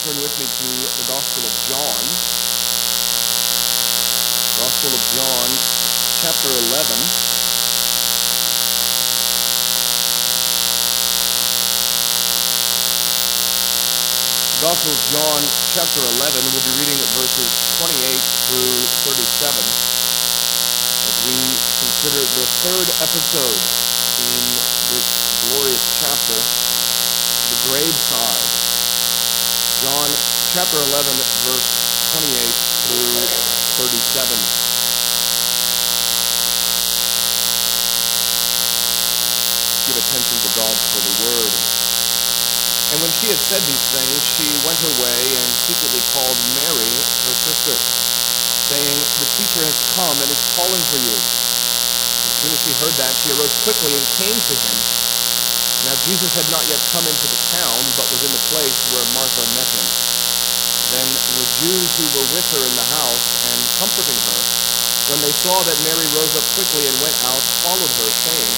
turn with me to the Gospel of John. Gospel of John, chapter 11. Gospel of John, chapter 11. We'll be reading verses 28 through 37 as we consider the third episode in this glorious chapter, the graveside. John chapter 11, verse 28 through 37. Give attention to God's holy word. And when she had said these things, she went her way and secretly called Mary, her sister, saying, The teacher has come and is calling for you. As soon as she heard that, she arose quickly and came to him. Now Jesus had not yet come into the town, but was in the place where Martha met him. Then the Jews who were with her in the house and comforting her, when they saw that Mary rose up quickly and went out, followed her, saying,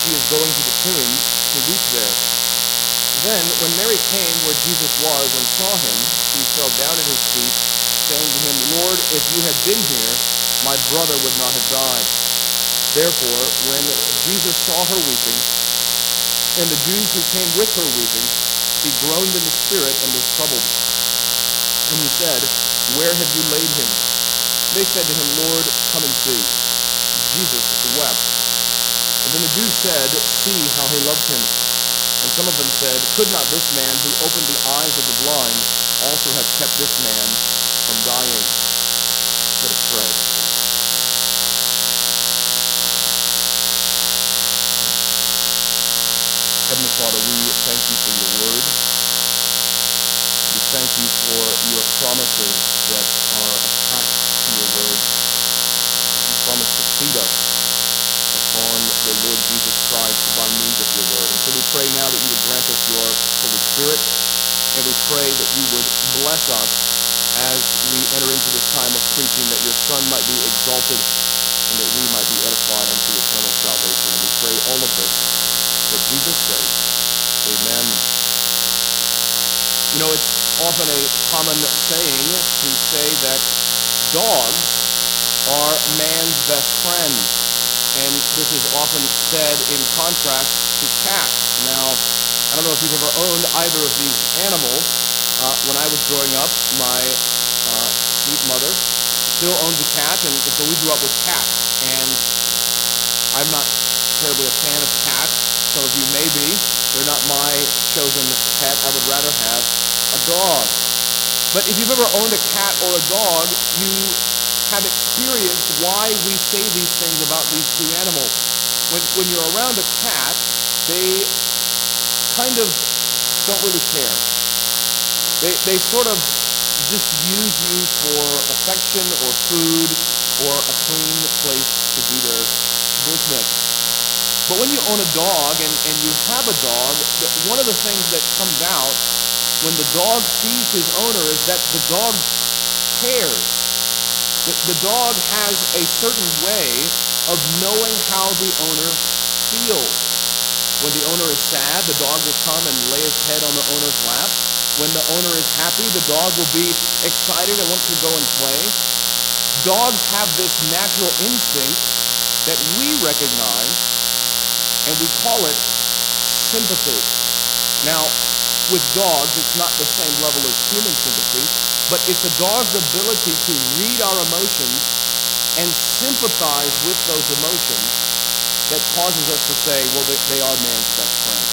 She is going to the tomb to weep there. Then, when Mary came where Jesus was and saw him, she fell down at his feet, saying to him, Lord, if you had been here, my brother would not have died. Therefore, when Jesus saw her weeping, and the Jews who came with her weeping, he groaned in the spirit and was troubled. And he said, Where have you laid him? They said to him, Lord, come and see. Jesus wept. And then the Jews said, See how he loved him. And some of them said, Could not this man who opened the eyes of the blind also have kept this man from dying? Let us pray. Heavenly Father, we thank you for your word. We thank you for your promises that are attached to your word. You promise to feed us upon the Lord Jesus Christ by means of your word. And so we pray now that you would grant us your Holy Spirit, and we pray that you would bless us as we enter into this time of preaching, that your Son might be exalted and that we might be edified unto eternal salvation. And we pray all of this for Jesus' sake. Amen. You know, it's often a common saying to say that dogs are man's best friend. And this is often said in contrast to cats. Now, I don't know if you've ever owned either of these animals. Uh, when I was growing up, my uh, sweet mother still owns a cat, and so we grew up with cats. And I'm not terribly a fan of cats. Some of you may be. They're not my chosen pet. I would rather have a dog. But if you've ever owned a cat or a dog, you have experienced why we say these things about these two animals. When, when you're around a cat, they kind of don't really care. They, they sort of just use you for affection or food or a clean place to do their business. But when you own a dog and, and you have a dog, one of the things that comes out when the dog sees his owner is that the dog cares. The, the dog has a certain way of knowing how the owner feels. When the owner is sad, the dog will come and lay his head on the owner's lap. When the owner is happy, the dog will be excited and want to go and play. Dogs have this natural instinct that we recognize, and we call it sympathy. Now, with dogs, it's not the same level as human sympathy, but it's a dog's ability to read our emotions and sympathize with those emotions that causes us to say, well, they, they are man's best friend.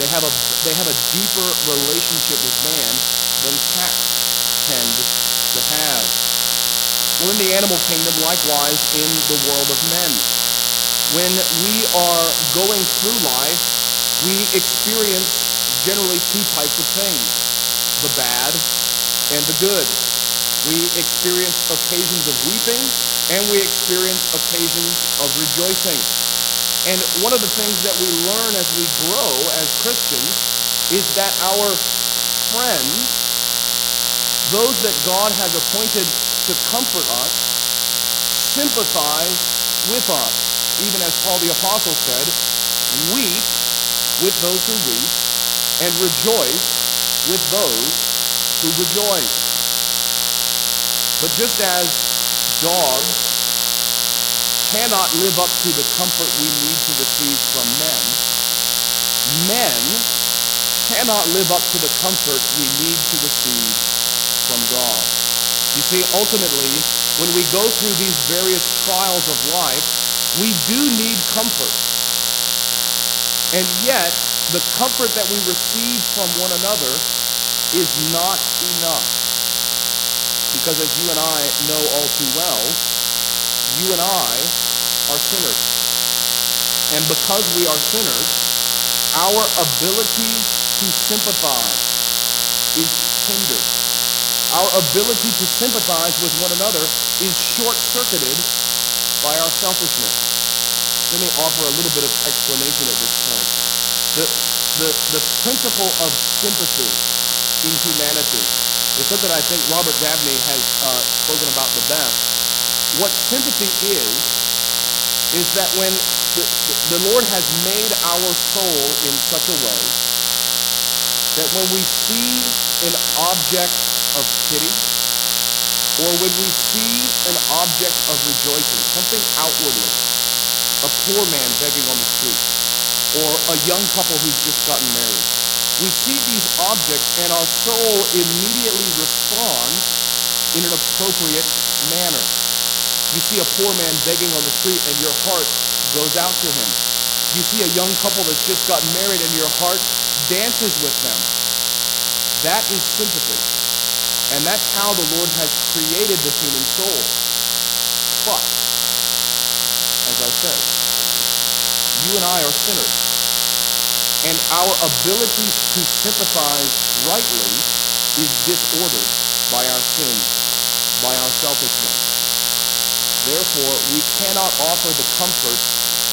They have, a, they have a deeper relationship with man than cats tend to have. Well, in the animal kingdom, likewise in the world of men. When we are going through life, we experience generally two types of things the bad and the good. We experience occasions of weeping and we experience occasions of rejoicing. And one of the things that we learn as we grow as Christians is that our friends, those that God has appointed to comfort us, sympathize with us. Even as Paul the Apostle said, weep with those who weep and rejoice with those who rejoice. But just as dogs cannot live up to the comfort we need to receive from men, men cannot live up to the comfort we need to receive from God. You see, ultimately, when we go through these various trials of life, we do need comfort. And yet, the comfort that we receive from one another is not enough. Because as you and I know all too well, you and I are sinners. And because we are sinners, our ability to sympathize is hindered. Our ability to sympathize with one another is short-circuited by our selfishness. Let me offer a little bit of explanation at this point. The, the, the principle of sympathy in humanity is something I think Robert Dabney has uh, spoken about the best. What sympathy is, is that when the, the Lord has made our soul in such a way that when we see an object of pity, or when we see an object of rejoicing, something outwardly, a poor man begging on the street, or a young couple who's just gotten married, we see these objects and our soul immediately responds in an appropriate manner. You see a poor man begging on the street and your heart goes out to him. You see a young couple that's just gotten married and your heart dances with them. That is sympathy. And that's how the Lord has created the human soul. But, as I said, you and I are sinners and our ability to sympathize rightly is disordered by our sins, by our selfishness. Therefore, we cannot offer the comfort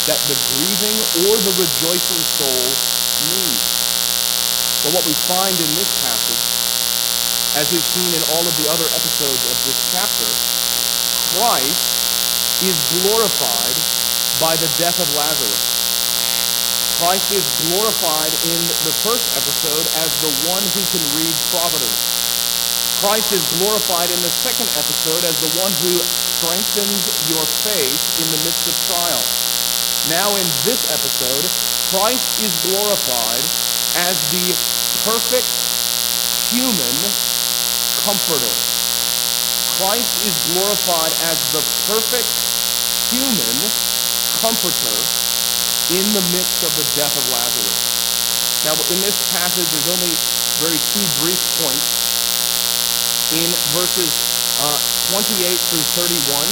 that the grieving or the rejoicing soul needs. But what we find in this passage, as we've seen in all of the other episodes of this chapter, Christ is glorified by the death of Lazarus. Christ is glorified in the first episode as the one who can read providence. Christ is glorified in the second episode as the one who strengthens your faith in the midst of trial. Now in this episode, Christ is glorified as the perfect human comforter. Christ is glorified as the perfect human comforter in the midst of the death of Lazarus. Now, in this passage, there's only very two brief points. In verses uh, 28 through 31,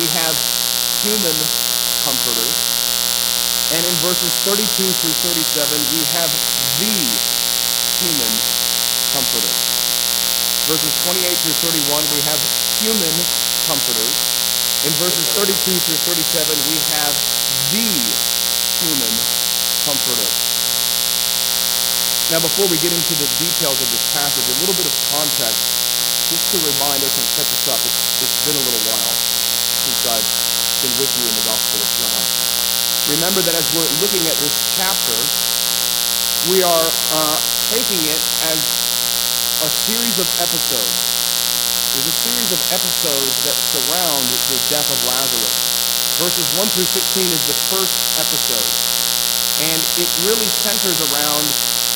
we have human comforters. And in verses 32 through 37, we have the human comforter. Verses 28 through 31, we have human comforters. In verses 32 through 37, we have the human comforter. Now, before we get into the details of this passage, a little bit of context, just to remind us and catch us up. It's, it's been a little while since I've been with you in the Gospel of John. Remember that as we're looking at this chapter, we are uh, taking it as a series of episodes. There's a series of episodes that surround the death of Lazarus. Verses 1 through 16 is the first episode. And it really centers around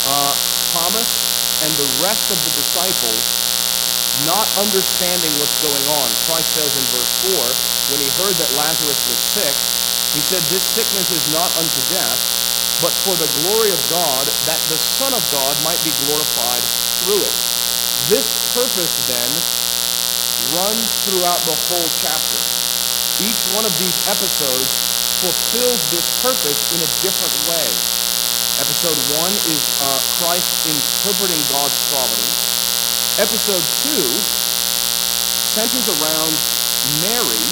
uh, Thomas and the rest of the disciples not understanding what's going on. Christ says in verse 4, when he heard that Lazarus was sick, he said, This sickness is not unto death, but for the glory of God, that the Son of God might be glorified through it. This purpose then runs throughout the whole chapter each one of these episodes fulfills this purpose in a different way. Episode 1 is uh, Christ interpreting God's providence. Episode 2 centers around Mary,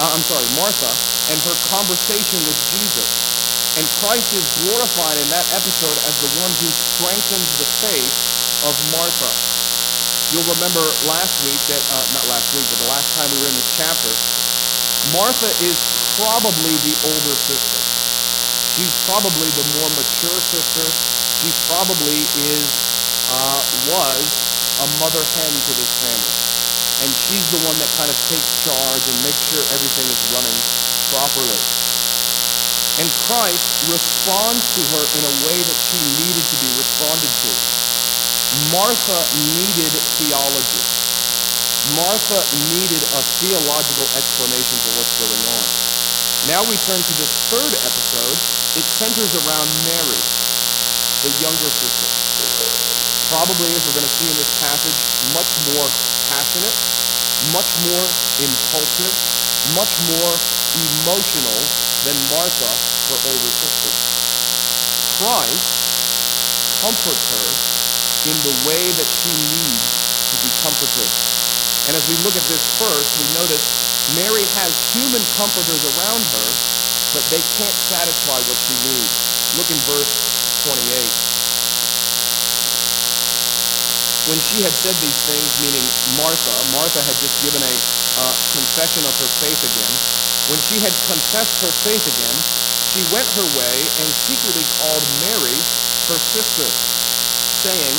uh, I'm sorry, Martha, and her conversation with Jesus. And Christ is glorified in that episode as the one who strengthens the faith of Martha. You'll remember last week that, uh, not last week, but the last time we were in this chapter, Martha is probably the older sister. She's probably the more mature sister. She probably is, uh, was a mother hen to this family. And she's the one that kind of takes charge and makes sure everything is running properly. And Christ responds to her in a way that she needed to be responded to. Martha needed theology. Martha needed a theological explanation for what's going on. Now we turn to this third episode. It centers around Mary, the younger sister. Probably, as we're going to see in this passage, much more passionate, much more impulsive, much more emotional than Martha, her older sister. Christ comforts her in the way that she needs to be comforted. And as we look at this first, we notice Mary has human comforters around her, but they can't satisfy what she needs. Look in verse 28. When she had said these things, meaning Martha, Martha had just given a uh, confession of her faith again. When she had confessed her faith again, she went her way and secretly called Mary, her sister, saying,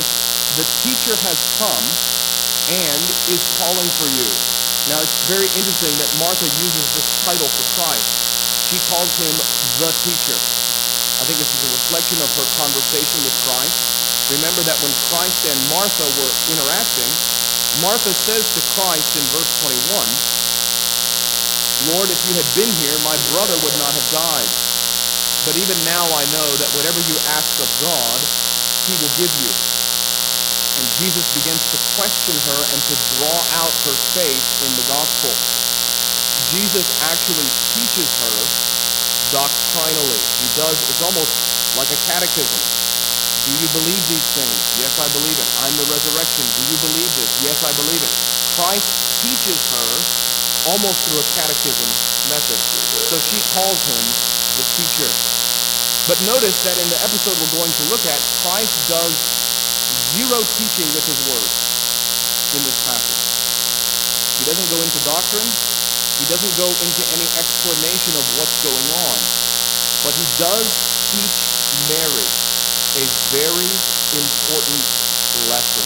The teacher has come and is calling for you. Now, it's very interesting that Martha uses this title for Christ. She calls him the teacher. I think this is a reflection of her conversation with Christ. Remember that when Christ and Martha were interacting, Martha says to Christ in verse 21, Lord, if you had been here, my brother would not have died. But even now I know that whatever you ask of God, he will give you. And Jesus begins to question her and to draw out her faith in the gospel. Jesus actually teaches her doctrinally. He does, it's almost like a catechism. Do you believe these things? Yes, I believe it. I'm the resurrection. Do you believe this? Yes, I believe it. Christ teaches her almost through a catechism method. So she calls him the teacher. But notice that in the episode we're going to look at, Christ does zero teaching with his words in this passage. He doesn't go into doctrine. He doesn't go into any explanation of what's going on. But he does teach Mary a very important lesson.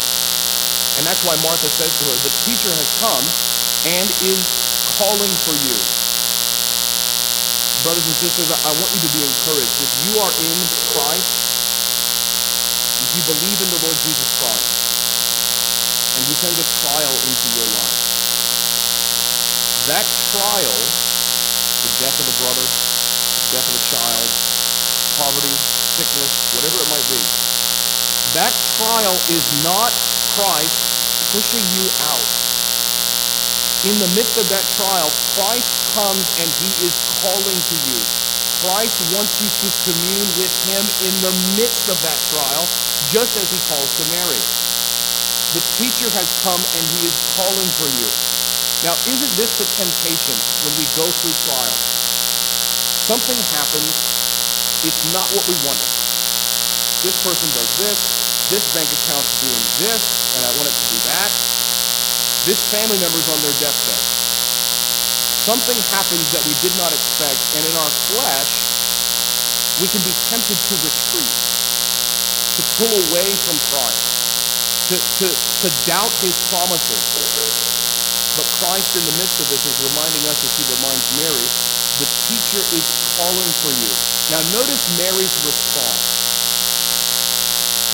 And that's why Martha says to her, the teacher has come and is calling for you. Brothers and sisters, I want you to be encouraged. If you are in Christ, if you believe in the Lord Jesus Christ, and he sends a trial into your life, that trial, the death of a brother, the death of a child, poverty, sickness, whatever it might be, that trial is not Christ pushing you out. In the midst of that trial, Christ comes and he is calling to you. Christ wants you to commune with him in the midst of that trial, just as he calls to Mary. The teacher has come and he is calling for you. Now, isn't this the temptation when we go through trials? Something happens, it's not what we wanted. This person does this, this bank account's doing this, and I want it to do that. This family member's on their deathbed. Something happens that we did not expect, and in our flesh, we can be tempted to retreat, to pull away from Christ, to, to, to doubt his promises. But Christ, in the midst of this, is reminding us, as he reminds Mary, the teacher is calling for you. Now, notice Mary's response.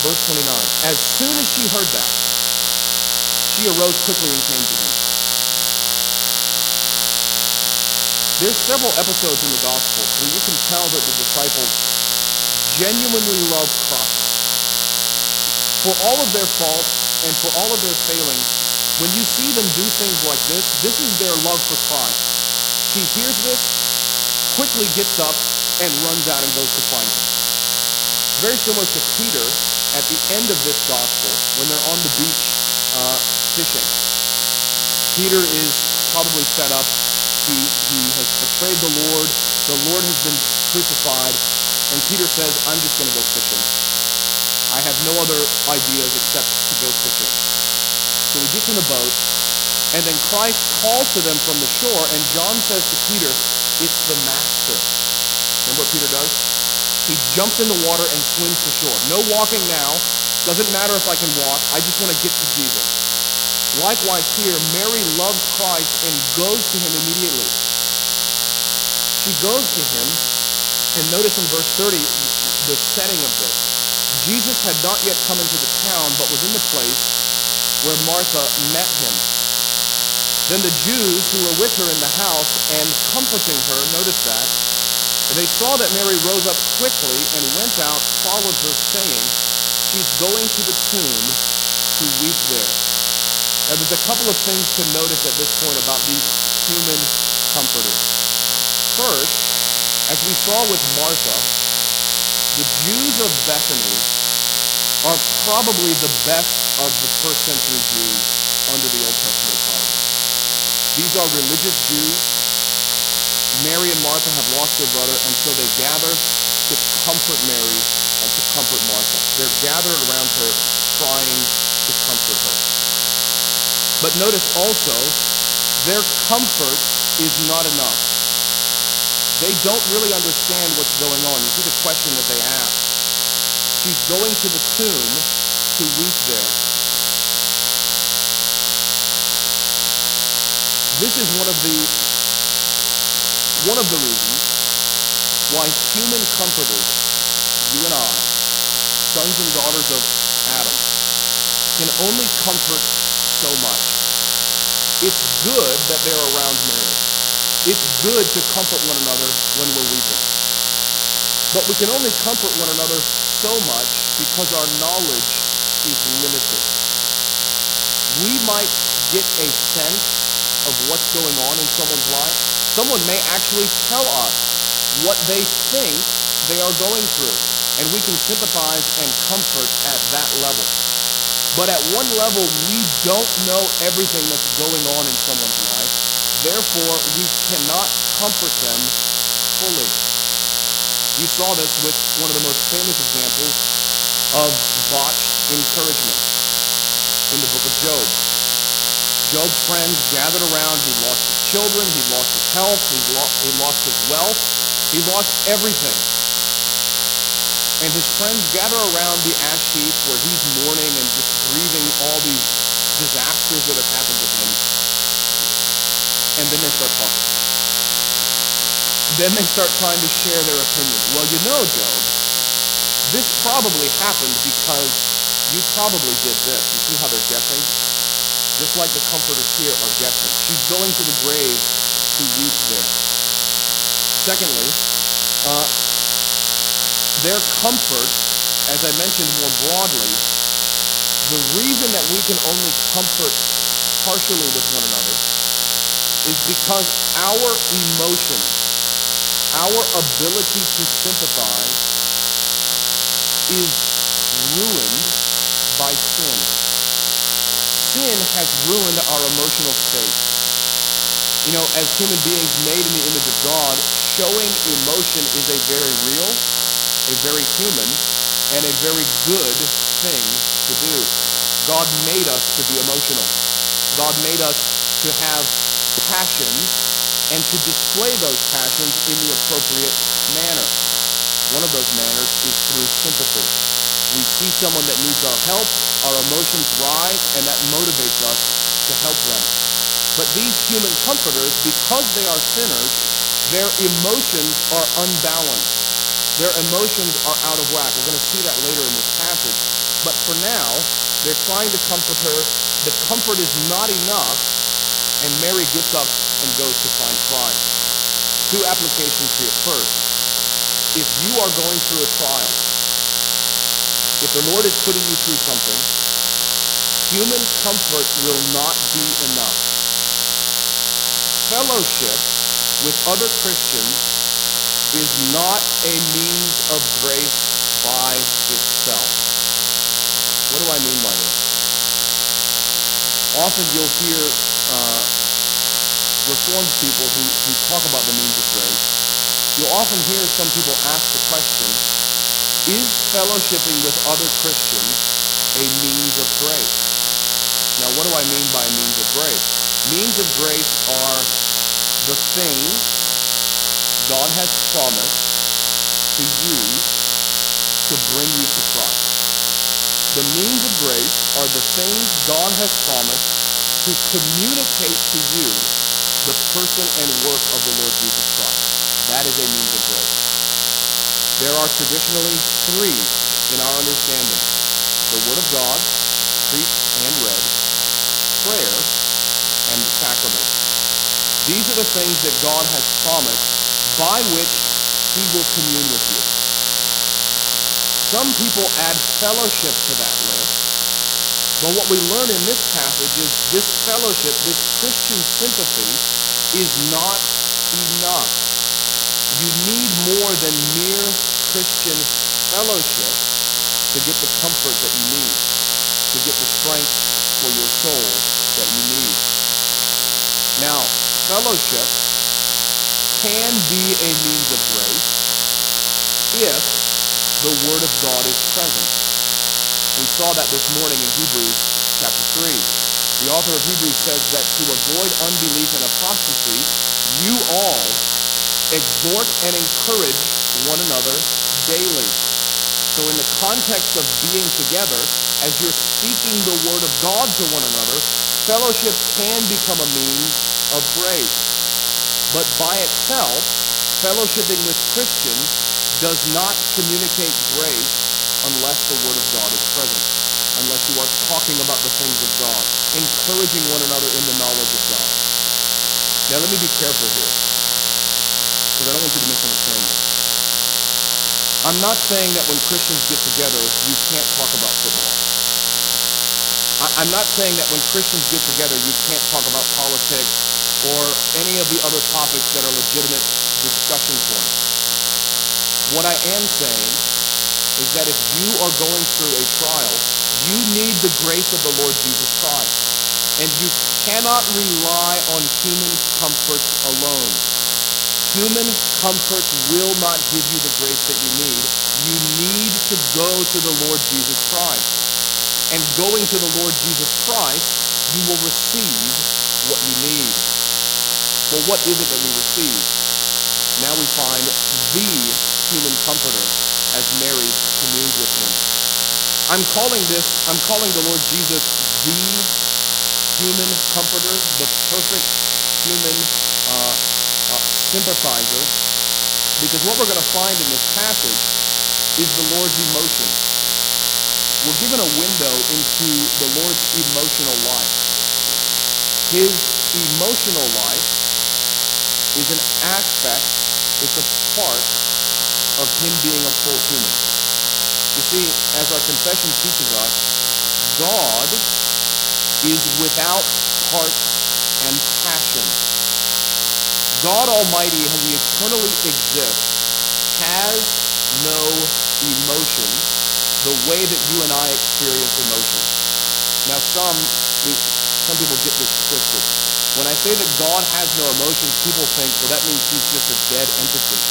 Verse 29. As soon as she heard that, she arose quickly and came to him. There's several episodes in the Gospel where you can tell that the disciples genuinely love Christ. For all of their faults and for all of their failings, when you see them do things like this, this is their love for Christ. She hears this, quickly gets up, and runs out and goes to find him. Very similar to Peter at the end of this gospel when they're on the beach uh, fishing. Peter is probably fed up. He, he has betrayed the Lord. The Lord has been crucified. And Peter says, I'm just going to go fishing. I have no other ideas except to go fishing. So he gets in a boat, and then Christ calls to them from the shore, and John says to Peter, It's the Master. Remember what Peter does? He jumps in the water and swims to shore. No walking now. Doesn't matter if I can walk, I just want to get to Jesus. Likewise, here, Mary loves Christ and goes to him immediately. She goes to him, and notice in verse 30 the setting of this. Jesus had not yet come into the town, but was in the place where Martha met him. Then the Jews who were with her in the house and comforting her, notice that, they saw that Mary rose up quickly and went out, followed her, saying, She's going to the tomb to weep there. Now, there's a couple of things to notice at this point about these human comforters. First, as we saw with Martha, the Jews of Bethany are probably the best of the first century Jews under the Old Testament time. These are religious Jews. Mary and Martha have lost their brother, and so they gather to comfort Mary and to comfort Martha. They're gathered around her, trying to comfort her. But notice also, their comfort is not enough. They don't really understand what's going on. You see the question that they ask. She's going to the tomb to weep there. This is one of the one of the reasons why human comforters, you and I, sons and daughters of Adam, can only comfort so much. It's good that they're around Mary. It's good to comfort one another when we're weeping. But we can only comfort one another so much because our knowledge is limited. We might get a sense of what's going on in someone's life. Someone may actually tell us what they think they are going through, and we can sympathize and comfort at that level. But at one level, we don't know everything that's going on in someone's life. Therefore, we cannot comfort them fully. You saw this with one of the most famous examples of botched encouragement in the book of Job. Job's friends gathered around. He lost his children. He lost his health. He, lo- he lost his wealth. He lost everything. And his friends gather around the ash heap where he's mourning and just grieving all these disasters that have happened to him. And then they start talking. Then they start trying to share their opinions. Well, you know, Job, this probably happened because you probably did this. You see how they're guessing? Just like the comforters here are guessing. She's going to the grave to weep there. Secondly, uh, their comfort, as I mentioned more broadly, the reason that we can only comfort partially with one another is because our emotions, our ability to sympathize is ruined by sin. Sin has ruined our emotional state. You know, as human beings made in the image of God, showing emotion is a very real, a very human, and a very good thing to do. God made us to be emotional. God made us to have passions and to display those passions in the appropriate manner. One of those manners is through sympathy. We see someone that needs our help, our emotions rise, and that motivates us to help them. But these human comforters, because they are sinners, their emotions are unbalanced. Their emotions are out of whack. We're going to see that later in this passage. But for now, they're trying to comfort her. The comfort is not enough, and Mary gets up and goes to find Christ. Two applications here. First, if you are going through a trial, if the Lord is putting you through something, human comfort will not be enough. Fellowship with other Christians is not a means of grace by itself. What do I mean by this? Often you'll hear uh, Reformed people who, who talk about the means of grace. You'll often hear some people ask the question, is fellowshipping with other Christians a means of grace? Now, what do I mean by means of grace? Means of grace are the things God has promised to use to bring you to Christ. The means of grace are the things God has promised to communicate to you the person and work of the Lord Jesus Christ. That is a means of grace. There are traditionally three in our understanding the Word of God, preached and read, prayer, and the sacraments. These are the things that God has promised by which He will commune with you. Some people add fellowship to that list, but what we learn in this passage is this fellowship, this Christian sympathy, is not enough. You need more than mere Christian fellowship to get the comfort that you need, to get the strength for your soul that you need. Now, fellowship can be a means of grace if the Word of God is present. We saw that this morning in Hebrews chapter 3. The author of Hebrews says that to avoid unbelief and apostasy, you all exhort and encourage one another daily. So, in the context of being together, as you're speaking the Word of God to one another, fellowship can become a means of grace. But by itself, fellowshipping with Christians does not communicate grace unless the Word of God is present, unless you are talking about the things of God, encouraging one another in the knowledge of God. Now, let me be careful here, because I don't want you to misunderstand me. I'm not saying that when Christians get together, you can't talk about football. I'm not saying that when Christians get together, you can't talk about politics or any of the other topics that are legitimate discussion points. What I am saying is that if you are going through a trial, you need the grace of the Lord Jesus Christ. And you cannot rely on human comforts alone. Human comforts will not give you the grace that you need. You need to go to the Lord Jesus Christ. And going to the Lord Jesus Christ, you will receive what you need. Well, what is it that we receive? Now we find the human comforter as Mary communes with him. I'm calling this, I'm calling the Lord Jesus the human comforter, the perfect human uh, uh, sympathizer, because what we're going to find in this passage is the Lord's emotion. We're given a window into the Lord's emotional life. His emotional life is an aspect, it's a part of him being a full human. You see, as our confession teaches us, God is without parts and passion. God Almighty, as He eternally exists, has no emotion the way that you and I experience emotion. Now, some some people get this twisted. When I say that God has no emotions, people think, well, that means He's just a dead entity.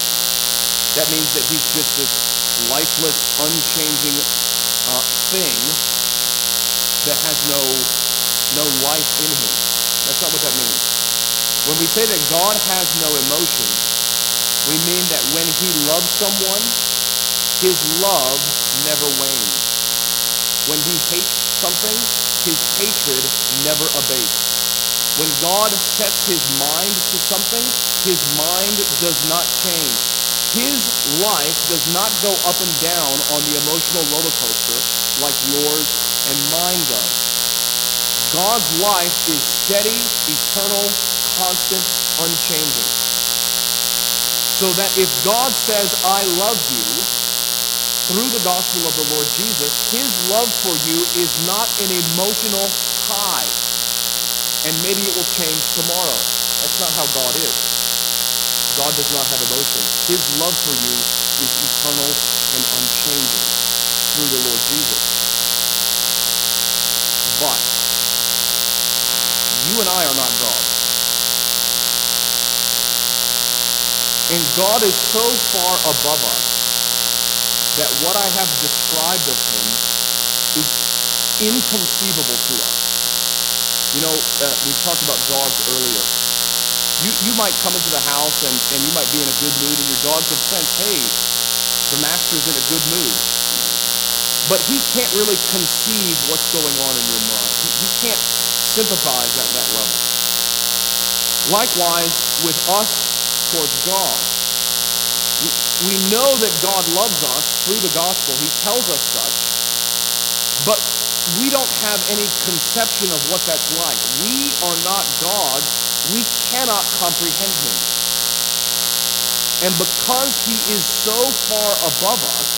That means that He's just this lifeless, unchanging uh, thing that has no no life in Him. That's not what that means. When we say that God has no emotions, we mean that when He loves someone, His love never wanes. When He hates something, His hatred never abates. When God sets His mind to something, His mind does not change. His life does not go up and down on the emotional roller coaster like yours and mine does. God's life is steady, eternal, constant, unchanging. So that if God says, I love you, through the gospel of the Lord Jesus, his love for you is not an emotional high. And maybe it will change tomorrow. That's not how God is. God does not have emotion. His love for you is eternal and unchanging through the Lord Jesus. But you and I are not God. And God is so far above us that what I have described of him is inconceivable to us. You know, uh, we talked about dogs earlier. You, you might come into the house and, and you might be in a good mood and your dog could sense, hey, the master's in a good mood. but he can't really conceive what's going on in your mind. He, he can't sympathize at that level. Likewise, with us towards God. We, know that God loves us through the gospel. He tells us such. But we don't have any conception of what that's like. We are not God. We cannot comprehend him. And because he is so far above us,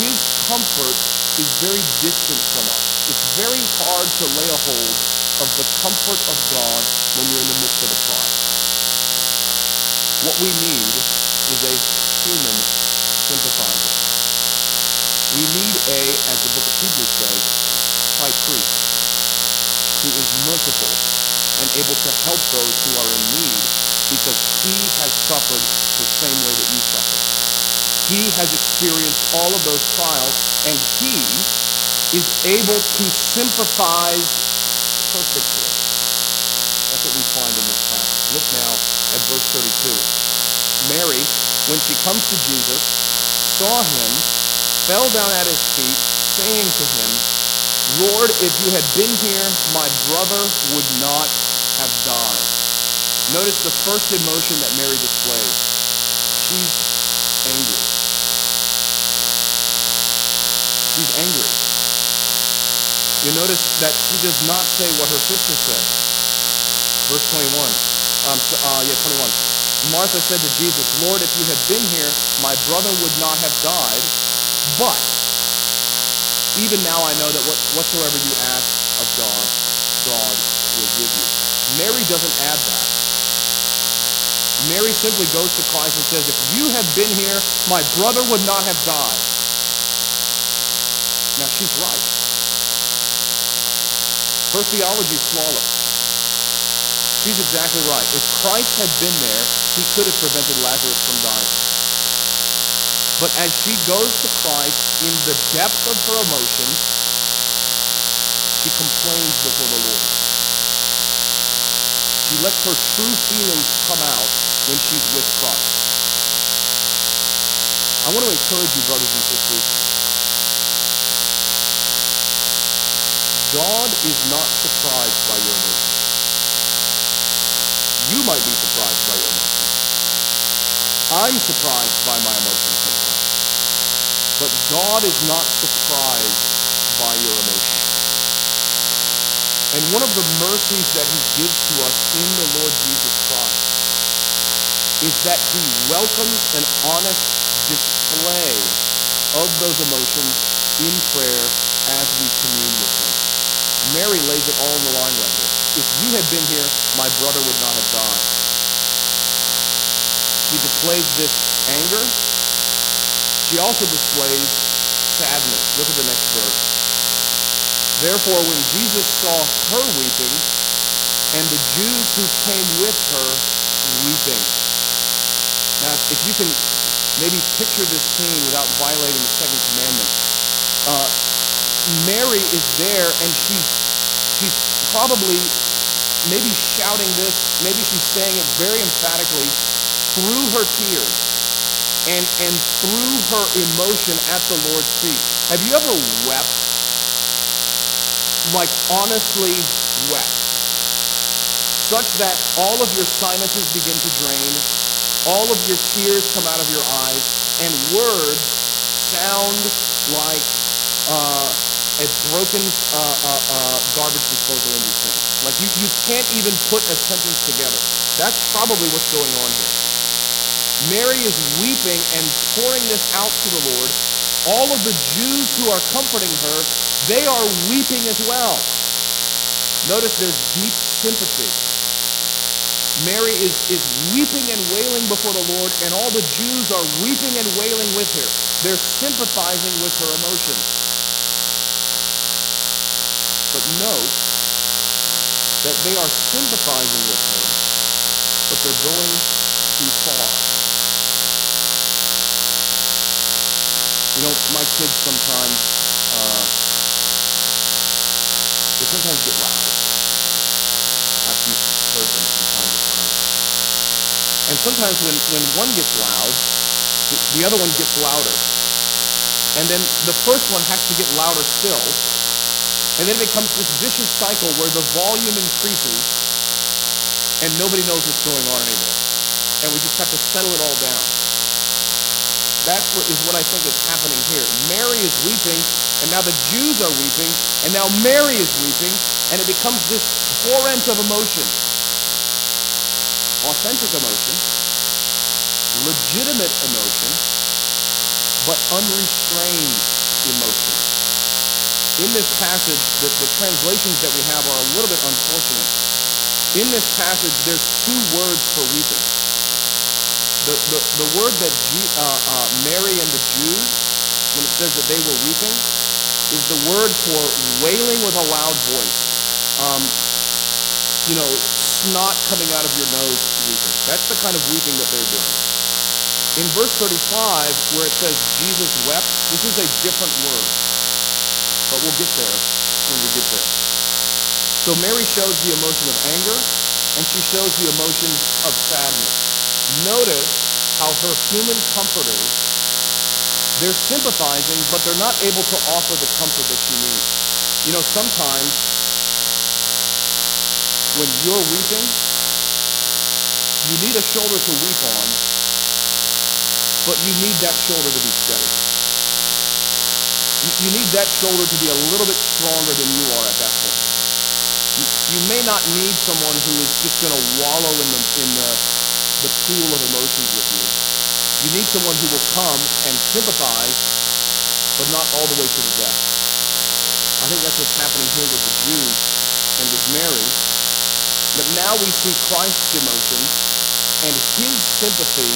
his comfort is very distant from us. It's very hard to lay a hold of the comfort of God when you're in the midst of a trial. What we need is a human sympathizer. We need a, as the book of Hebrews says, high priest who is merciful and able to help those who are in need because he has suffered the same way that you suffered. He has experienced all of those trials and he is able to sympathize perfectly. That's what we find in this passage. Look now at verse 32. Mary, when she comes to Jesus, saw him, fell down at his feet, saying to him, Lord, if you had been here, my brother would not have died. Notice the first emotion that Mary displays. She's angry. She's angry. You notice that she does not say what her sister said. Verse 21. Um, uh, yeah, 21. Martha said to Jesus, Lord, if you had been here, my brother would not have died. But even now I know that what, whatsoever you ask of God, God will give you. Mary doesn't add that. Mary simply goes to Christ and says, If you had been here, my brother would not have died. Now she's right. Her theology is flawless. She's exactly right. If Christ had been there, he could have prevented Lazarus from dying. But as she goes to Christ in the depth of her emotions, she complains before the Lord. She lets her true feelings come out when she's with Christ. I want to encourage you, brothers and sisters. God is not surprised by your emotions. You might be surprised by your emotions. I'm surprised by my emotions. But God is not surprised by your emotions. And one of the mercies that he gives to us in the Lord Jesus Christ is that he welcomes an honest display of those emotions in prayer as we commune with him. Mary lays it all on the line right here. If you had been here, my brother would not have died. She displays this anger. She also displays sadness. Look at the next verse. Therefore, when Jesus saw her weeping, and the Jews who came with her weeping. Now, if you can maybe picture this scene without violating the second commandment, uh, Mary is there and she's she's probably maybe shouting this, maybe she's saying it very emphatically through her tears and and through her emotion at the Lord's feet. Have you ever wept? Like honestly wept. Such that all of your sinuses begin to drain, all of your tears come out of your eyes, and words sound like uh, a broken uh, uh, uh, garbage disposal industry. Like you, you can't even put a sentence together. That's probably what's going on here. Mary is weeping and pouring this out to the Lord. All of the Jews who are comforting her, they are weeping as well. Notice there's deep sympathy. Mary is, is weeping and wailing before the Lord, and all the Jews are weeping and wailing with her. They're sympathizing with her emotions. But note that they are sympathizing with her, but they're going too far. You know, my kids sometimes, uh, they sometimes get loud. Perhaps you've heard them from time to time. And sometimes when, when one gets loud, the, the other one gets louder. And then the first one has to get louder still. And then it becomes this vicious cycle where the volume increases and nobody knows what's going on anymore. And we just have to settle it all down. That is what is what I think is happening here. Mary is weeping, and now the Jews are weeping, and now Mary is weeping, and it becomes this torrent of emotion. Authentic emotion, legitimate emotion, but unrestrained emotion. In this passage, the, the translations that we have are a little bit unfortunate. In this passage, there's two words for weeping. The, the, the word that G, uh, uh, Mary and the Jews, when it says that they were weeping, is the word for wailing with a loud voice. Um, you know, snot coming out of your nose weeping. That's the kind of weeping that they're doing. In verse 35, where it says Jesus wept, this is a different word. But we'll get there when we get there. So Mary shows the emotion of anger, and she shows the emotion of sadness. Notice how her human comforters, they're sympathizing, but they're not able to offer the comfort that she needs. You know, sometimes when you're weeping, you need a shoulder to weep on, but you need that shoulder to be steady. You, you need that shoulder to be a little bit stronger than you are at that point. You, you may not need someone who is just going to wallow in the, in the the pool of emotions with you. You need someone who will come and sympathize, but not all the way to the death. I think that's what's happening here with the Jews and with Mary. But now we see Christ's emotions and his sympathy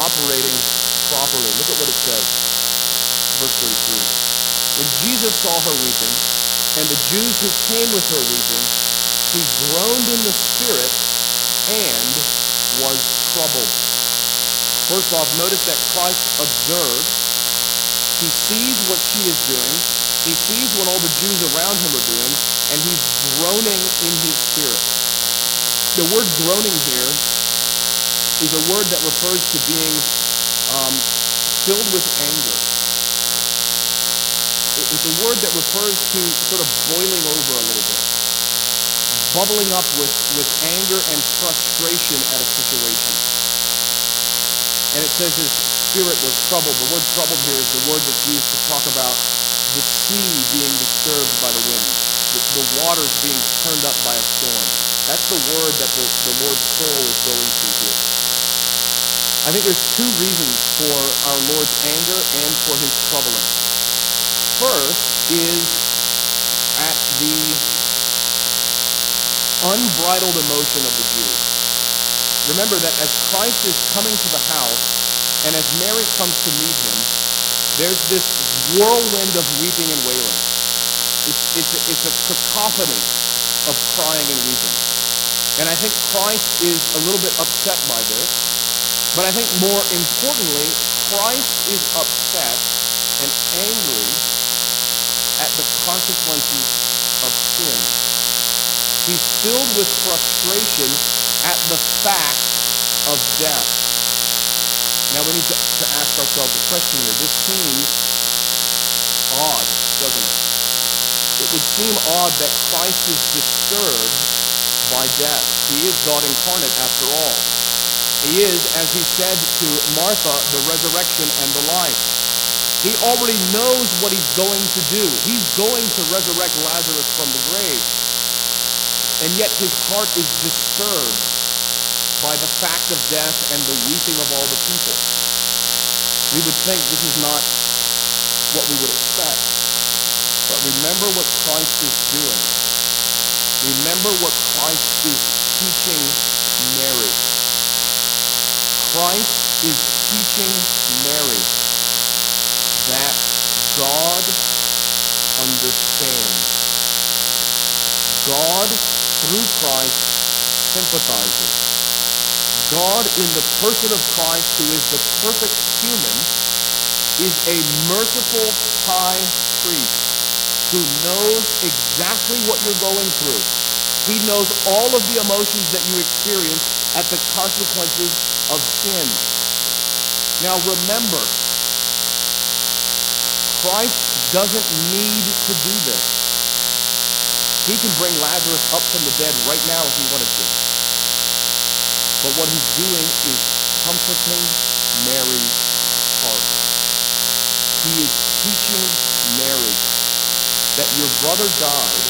operating properly. Look at what it says. Verse 33. When Jesus saw her weeping, and the Jews who came with her weeping, he groaned in the spirit and was troubled. First off, notice that Christ observes. He sees what she is doing. He sees what all the Jews around him are doing, and he's groaning in his spirit. The word groaning here is a word that refers to being um, filled with anger. It's a word that refers to sort of boiling over a little bit bubbling up with, with anger and frustration at a situation. And it says his spirit was troubled. The word troubled here is the word that's used to talk about the sea being disturbed by the wind, the, the waters being turned up by a storm. That's the word that the, the Lord's soul is going through here. I think there's two reasons for our Lord's anger and for his troubling. First is at the unbridled emotion of the Jews. Remember that as Christ is coming to the house, and as Mary comes to meet him, there's this whirlwind of weeping and wailing. It's, it's, a, it's a cacophony of crying and weeping. And I think Christ is a little bit upset by this. But I think more importantly, Christ is upset and angry at the consequences of sin. He's filled with frustration at the fact of death. Now we need to, to ask ourselves a question here. This seems odd, doesn't it? It would seem odd that Christ is disturbed by death. He is God incarnate after all. He is, as he said to Martha, the resurrection and the life. He already knows what he's going to do. He's going to resurrect Lazarus from the grave and yet his heart is disturbed by the fact of death and the weeping of all the people. We would think this is not what we would expect. But remember what Christ is doing. Remember what Christ is teaching Mary. Christ is teaching Mary that God understands. God through Christ sympathizes. God in the person of Christ, who is the perfect human, is a merciful high priest who knows exactly what you're going through. He knows all of the emotions that you experience at the consequences of sin. Now remember, Christ doesn't need to do this. He can bring Lazarus up from the dead right now if he wanted to. But what he's doing is comforting Mary's heart. He is teaching Mary that your brother died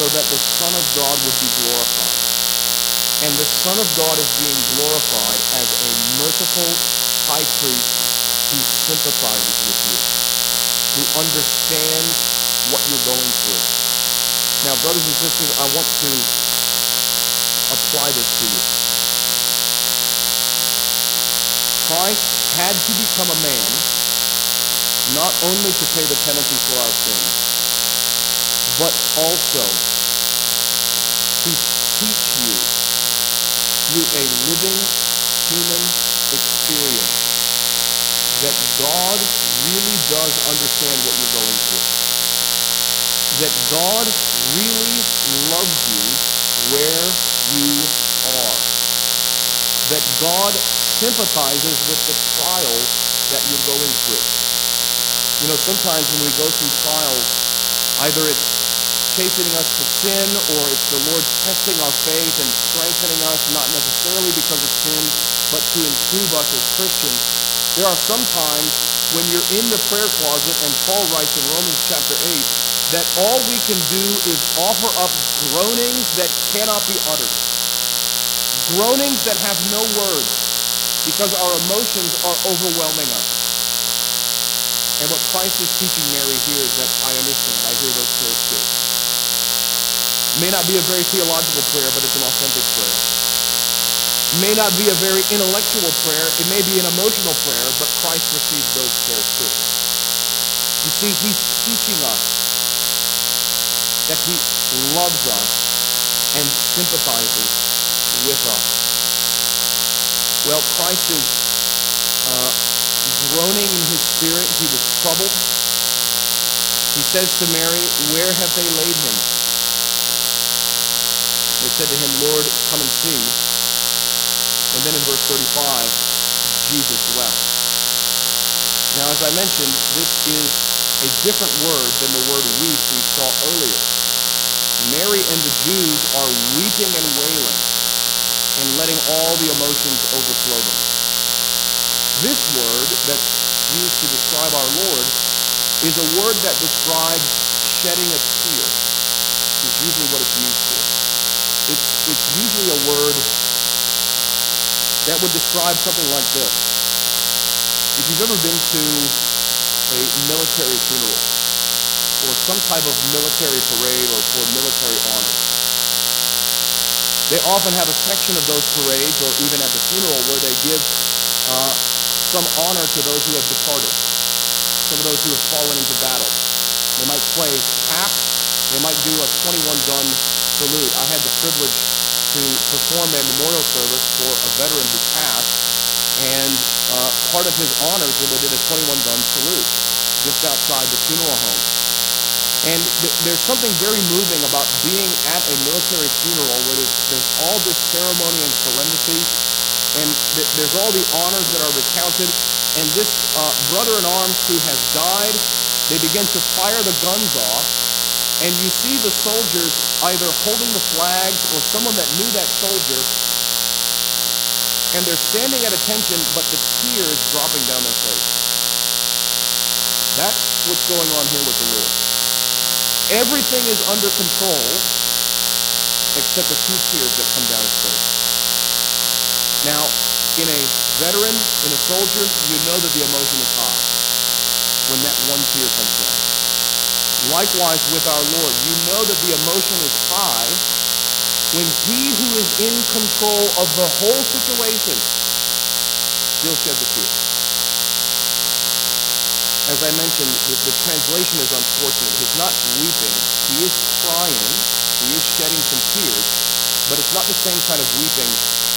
so that the Son of God would be glorified. And the Son of God is being glorified as a merciful high priest who sympathizes with you, who understands what you're going through. Now, brothers and sisters, I want to apply this to you. Christ had to become a man not only to pay the penalty for our sins, but also to teach you through a living human experience that God really does understand what you're going through. That God really loves you where you are. That God sympathizes with the trials that you're going through. You know, sometimes when we go through trials, either it's chastening us for sin or it's the Lord testing our faith and strengthening us, not necessarily because of sin, but to improve us as Christians. There are some times when you're in the prayer closet, and Paul writes in Romans chapter 8 that all we can do is offer up groanings that cannot be uttered. Groanings that have no words because our emotions are overwhelming us. And what Christ is teaching Mary here is that I understand. I hear those prayers too. May not be a very theological prayer, but it's an authentic prayer. May not be a very intellectual prayer. It may be an emotional prayer, but Christ receives those prayers too. You see, he's teaching us that he loves us and sympathizes with us. Well, Christ is uh, groaning in his spirit. He was troubled. He says to Mary, Where have they laid him? They said to him, Lord, come and see. And then in verse 35, Jesus wept. Now, as I mentioned, this is a different word than the word weep we saw earlier. Mary and the Jews are weeping and wailing and letting all the emotions overflow them. This word that's used to describe our Lord is a word that describes shedding a tear, is usually what it's used for. It's, it's usually a word that would describe something like this. If you've ever been to a military funeral or some type of military parade or for military honors, they often have a section of those parades or even at the funeral where they give uh, some honor to those who have departed, some of those who have fallen into battle. They might play taps. They might do a 21 gun salute. I had the privilege to perform a memorial service for a veteran who passed, and uh, part of his honors was they did a 21 gun salute just outside the funeral home. And th- there's something very moving about being at a military funeral where there's, there's all this ceremony and solemnity, and th- there's all the honors that are recounted. And this uh, brother in arms who has died, they begin to fire the guns off, and you see the soldiers either holding the flags or someone that knew that soldier, and they're standing at attention, but the tears dropping down their face. That's what's going on here with the Lord. Everything is under control except a few tears that come down his face. Now, in a veteran, in a soldier, you know that the emotion is high when that one tear comes down. Likewise with our Lord, you know that the emotion is high when he who is in control of the whole situation still sheds a tear. As I mentioned, the, the translation is unfortunate. He's not weeping. He is crying. He is shedding some tears, but it's not the same kind of weeping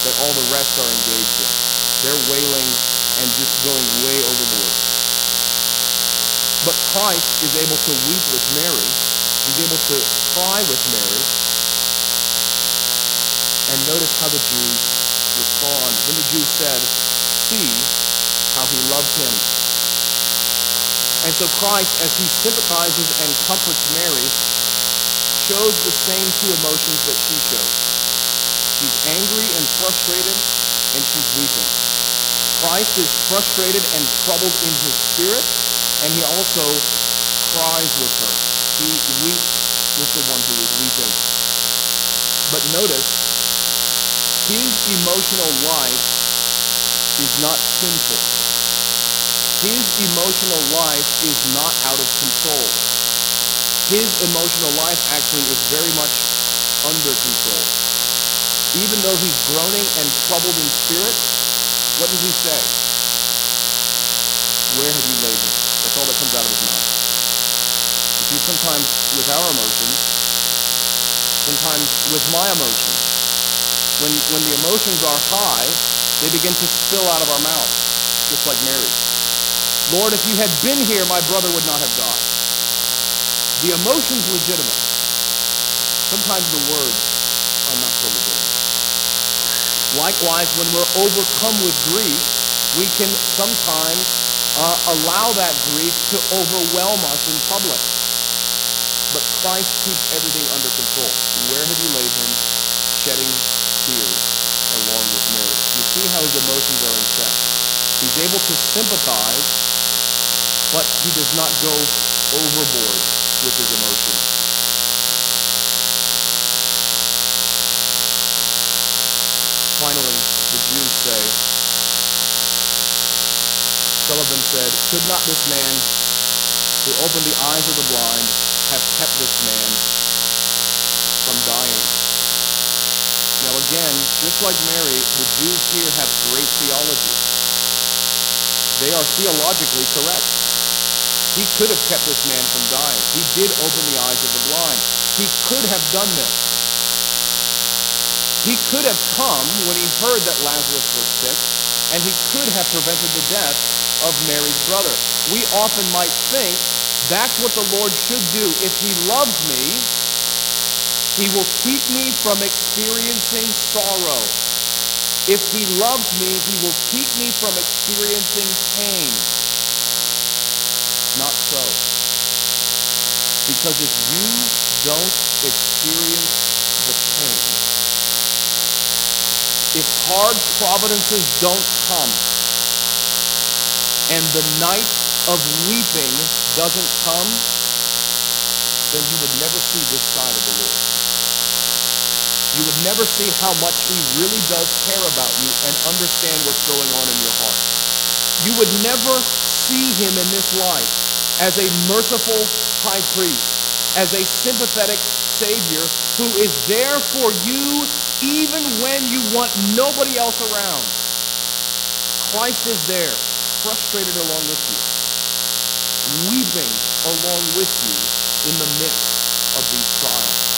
that all the rest are engaged in. They're wailing and just going way overboard. But Christ is able to weep with Mary. He's able to cry with Mary. And notice how the Jews respond. Then the Jews said, See how he loved him. And so Christ, as he sympathizes and comforts Mary, shows the same two emotions that she shows. She's angry and frustrated, and she's weeping. Christ is frustrated and troubled in his spirit, and he also cries with her. He weeps with the one who is weeping. But notice, his emotional life is not sinful. His emotional life is not out of control. His emotional life actually is very much under control. Even though he's groaning and troubled in spirit, what does he say? Where have you laid him? That's all that comes out of his mouth. You see, sometimes with our emotions, sometimes with my emotions, when, when the emotions are high, they begin to spill out of our mouths, just like Mary. Lord, if you had been here, my brother would not have died. The emotion's legitimate. Sometimes the words are not so legitimate. Likewise, when we're overcome with grief, we can sometimes uh, allow that grief to overwhelm us in public. But Christ keeps everything under control. Where have you laid him? Shedding tears along with Mary. You see how his emotions are in check. He's able to sympathize, but he does not go overboard with his emotions. Finally, the Jews say, some of them said, Could not this man who opened the eyes of the blind have kept this man from dying? Now, again, just like Mary, the Jews here have great theology. They are theologically correct. He could have kept this man from dying. He did open the eyes of the blind. He could have done this. He could have come when he heard that Lazarus was sick, and he could have prevented the death of Mary's brother. We often might think that's what the Lord should do. If he loves me, he will keep me from experiencing sorrow. If he loves me, he will keep me from experiencing pain. Not so. Because if you don't experience the pain, if hard providences don't come, and the night of weeping doesn't come, then you would never see this side of the Lord. You would never see how much He really does care about you and understand what's going on in your heart. You would never see Him in this life as a merciful high priest, as a sympathetic Savior who is there for you even when you want nobody else around. Christ is there, frustrated along with you, weeping along with you in the midst of these trials.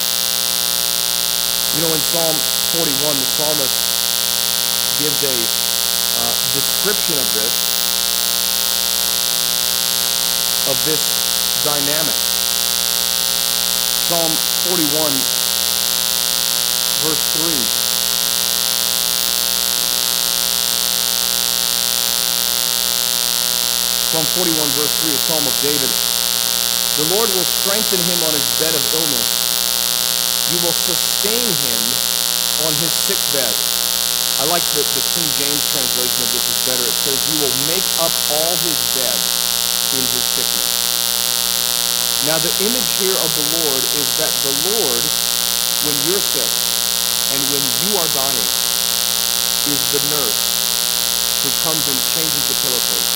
You know, in Psalm 41, the psalmist gives a uh, description of this, of this dynamic. Psalm 41 verse 3. Psalm 41, verse 3, a psalm of David. The Lord will strengthen him on his bed of illness. You will sustain him on his sick bed. I like the, the King James translation of this is better. It says, You will make up all his bed in his sickness. Now, the image here of the Lord is that the Lord, when you're sick, and when you are dying is the nurse who comes and changes the pillowcase.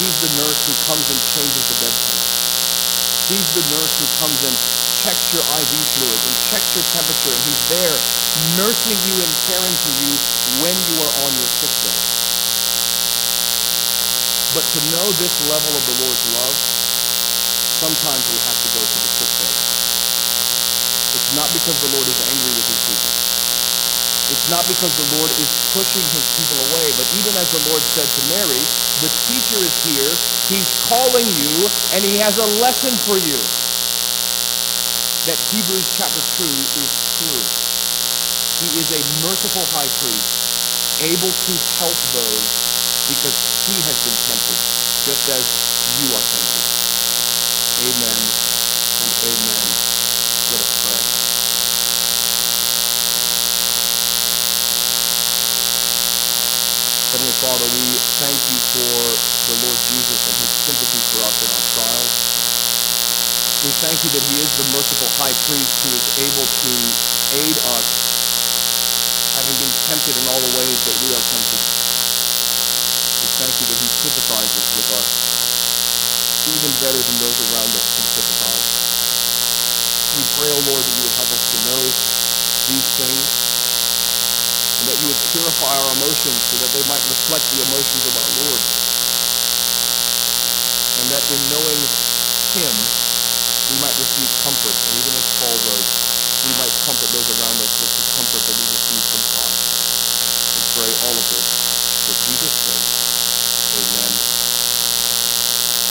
He's the nurse who comes and changes the bedpan. He's the nurse who comes and checks your IV fluids and checks your temperature, and he's there nursing you and caring for you when you are on your sick bed. But to know this level of the Lord's love, sometimes we have to go to the sick bed. It's not because the Lord is angry with his people. It's not because the Lord is pushing his people away, but even as the Lord said to Mary, the teacher is here, he's calling you, and he has a lesson for you. That Hebrews chapter 2 is true. He is a merciful high priest, able to help those because he has been tempted, just as you are tempted. Amen and amen. Let us pray. Heavenly Father, we thank you for the Lord Jesus and his sympathy for us in our trials. We thank you that he is the merciful high priest who is able to aid us, having been tempted in all the ways that we are tempted. We thank you that he sympathizes with us, even better than those around us can sympathize. We pray, O Lord, that you would help us to know these things and that you would purify our emotions so that they might reflect the emotions of our Lord. And that in knowing him, we might receive comfort. And even as Paul wrote, we might comfort those around us with the comfort that we receive from Christ. We pray all of this for Jesus' sake.